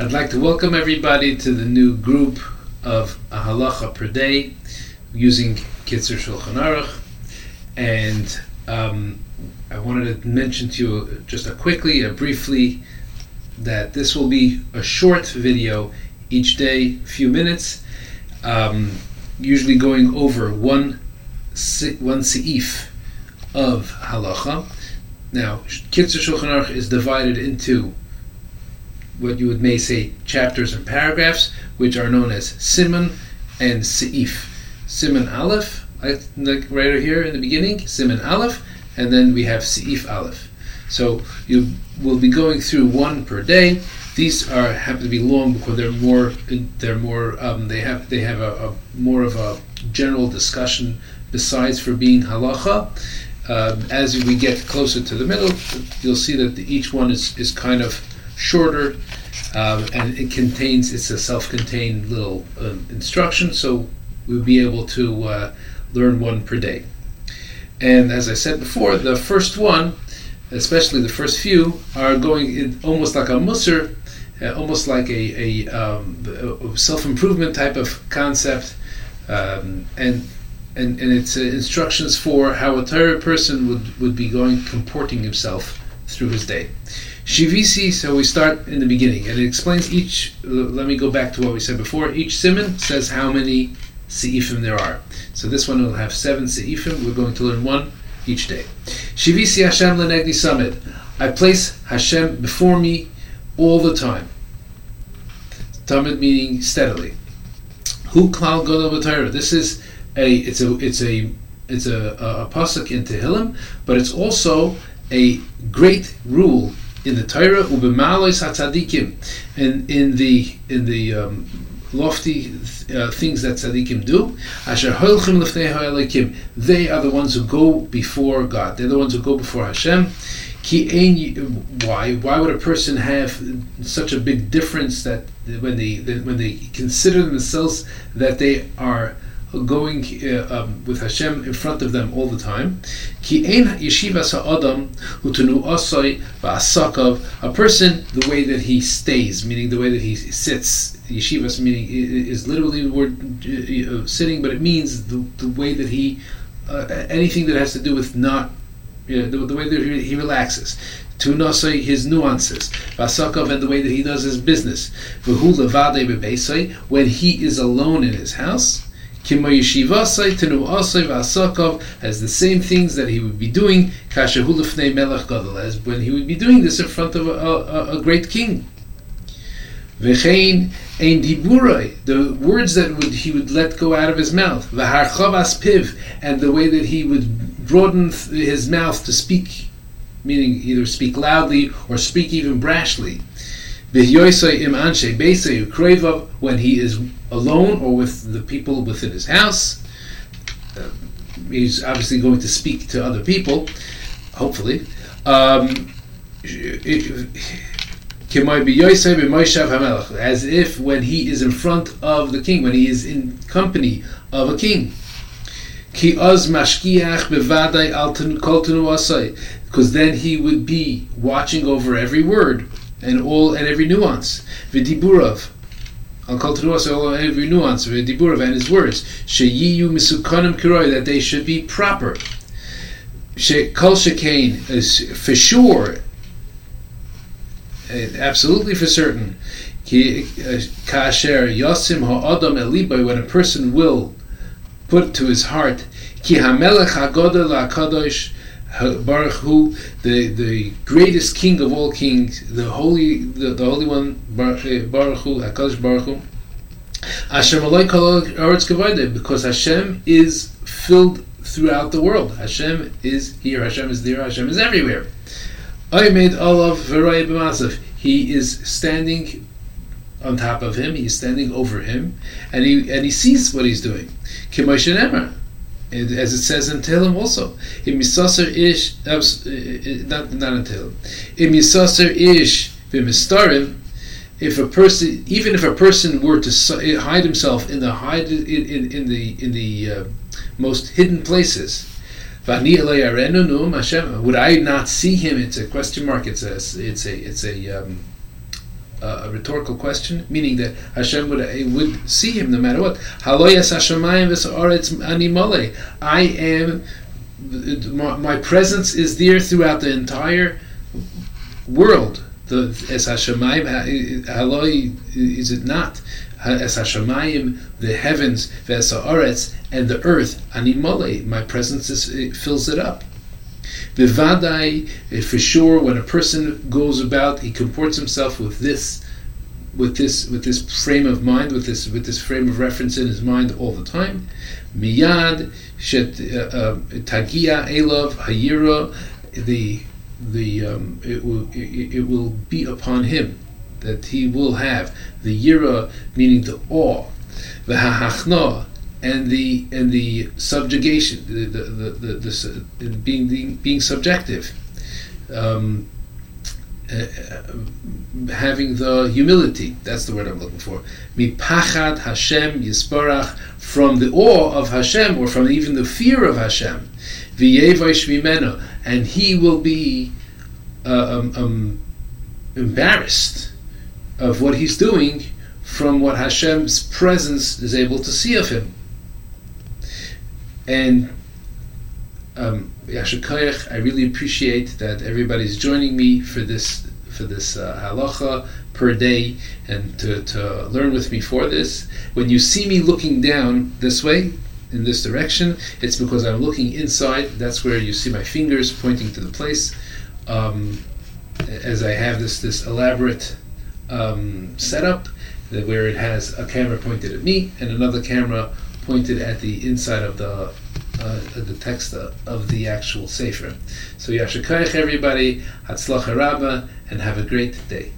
I'd like to welcome everybody to the new group of a halacha per day using Kitzur Shulchan Aruch. And um, I wanted to mention to you just a quickly, a briefly, that this will be a short video each day, few minutes, um, usually going over one one seif of halacha. Now, Kitzur Shulchan Aruch is divided into what you would may say chapters and paragraphs, which are known as Siman and Seif. Siman Aleph, like right here in the beginning, Siman Aleph, and then we have Seif Aleph. So you will be going through one per day. These are happen to be long because they're more they're more um, they have they have a, a, more of a general discussion besides for being halacha. Um, as we get closer to the middle, you'll see that the, each one is, is kind of shorter, um, and it contains it's a self-contained little um, instruction, so we'll be able to uh, learn one per day. And as I said before, the first one, especially the first few, are going in almost like a mussar, uh, almost like a, a, um, a self-improvement type of concept, um, and and, and it's uh, instructions for how a Torah person would, would be going comporting himself through his day. Shivisi, so we start in the beginning, and it explains each. Let me go back to what we said before. Each siman says how many seifim there are. So this one will have seven seifim. We're going to learn one each day. Shivisi Hashem lenegdi samid. I place Hashem before me all the time. Tamid meaning steadily. Hu klal godel This is a. It's a. It's a. It's a, a, a pasuk in Tehillim, but it's also a great rule in the Torah ubemalos hatzadikim, and in the in the um, lofty uh, things that tzaddikim do. Asher holchim lefnei They are the ones who go before God. They're the ones who go before Hashem. Why? Why would a person have such a big difference that when they when they consider themselves that they are going uh, um, with Hashem in front of them all the time. Ki ein yeshiva sa'adam utunu va'asakav. A person, the way that he stays, meaning the way that he sits. Yeshivas meaning is literally the word uh, sitting, but it means the, the way that he uh, anything that has to do with not you know, the, the, way that he, he relaxes nasai his nuances, vasakav and the way that he does his business. When he is alone in his house, as the same things that he would be doing, kasha hulafnei melech gadol, as when he would be doing this in front of a, a, a great king. V'chein ein diburai, the words that would, he would let go out of his mouth. V'harchavas piv, and the way that he would broaden his mouth to speak, meaning either speak loudly or speak even brashly when he is alone or with the people within his house. Uh, he's obviously going to speak to other people, hopefully. Um, as if when he is in front of the king, when he is in company of a king. Because then he would be watching over every word and all and every nuance. V'diburav. I'll call every nuance. V'diburav and his words. Sheyiyu misukanim kiroi that they should be proper. She kol shekain is for sure, absolutely for certain. Eh, kasher yosim ha'adam elibay when a person will put to his heart ki hamelech hagodel hakadosh Baruch Hu, the, the greatest king of all kings, the holy the, the holy one Baruch, eh, Baruch Hu, Hakadosh Baruch Hu. Hashem because Hashem is filled throughout the world. Hashem is here, Hashem is there, Hashem is everywhere. I made Olav B'Masav. He is standing on top of him, he is standing over him, and he and he sees what he's doing. Kimoshe Emmer as it says in Tehillim also. Im yisaser ish, uh, uh, not not in Tehillim. Im yisaser ish b'mistarim. If a person, even if a person were to hide himself in the hide in, in, in the in the uh, most hidden places, would I not see him? It's a question mark. It's a it's a it's a um, uh, a rhetorical question, meaning that Hashem would, uh, would see him no matter what. Haloyas Hashemayim v'sa'aretz ani mole. I am, my, presence is there throughout the entire world. The es Hashemayim, haloi, is it not? Es Hashemayim, the heavens, v'sa'aretz, and the earth, ani mole. My presence is, fills it up. Bivadai, eh, for sure, when a person goes about, he comports himself with this, with this, with this frame of mind, with this, with this frame of reference in his mind all the time. Miyad, shet eh, eh, tagia elov hayira, the the um, it will it, it will be upon him that he will have the yira, meaning the awe, the hahachna, and the and the subjugation, the the the, the, the being, being being subjective, um, uh, having the humility. That's the word I'm looking for. Mipachad Hashem Yisparach from the awe of Hashem, or from even the fear of Hashem. V'yevaish mimeno, and he will be uh, um, um, embarrassed of what he's doing from what Hashem's presence is able to see of him. And um, I really appreciate that everybody's joining me for this for this uh, halacha per day and to, to learn with me for this. When you see me looking down this way, in this direction, it's because I'm looking inside. That's where you see my fingers pointing to the place. Um, as I have this this elaborate um, setup, where it has a camera pointed at me and another camera pointed at the inside of the uh, the text of the actual sefer. So Yashikayach everybody, Hatzlacha Rabba, and have a great day.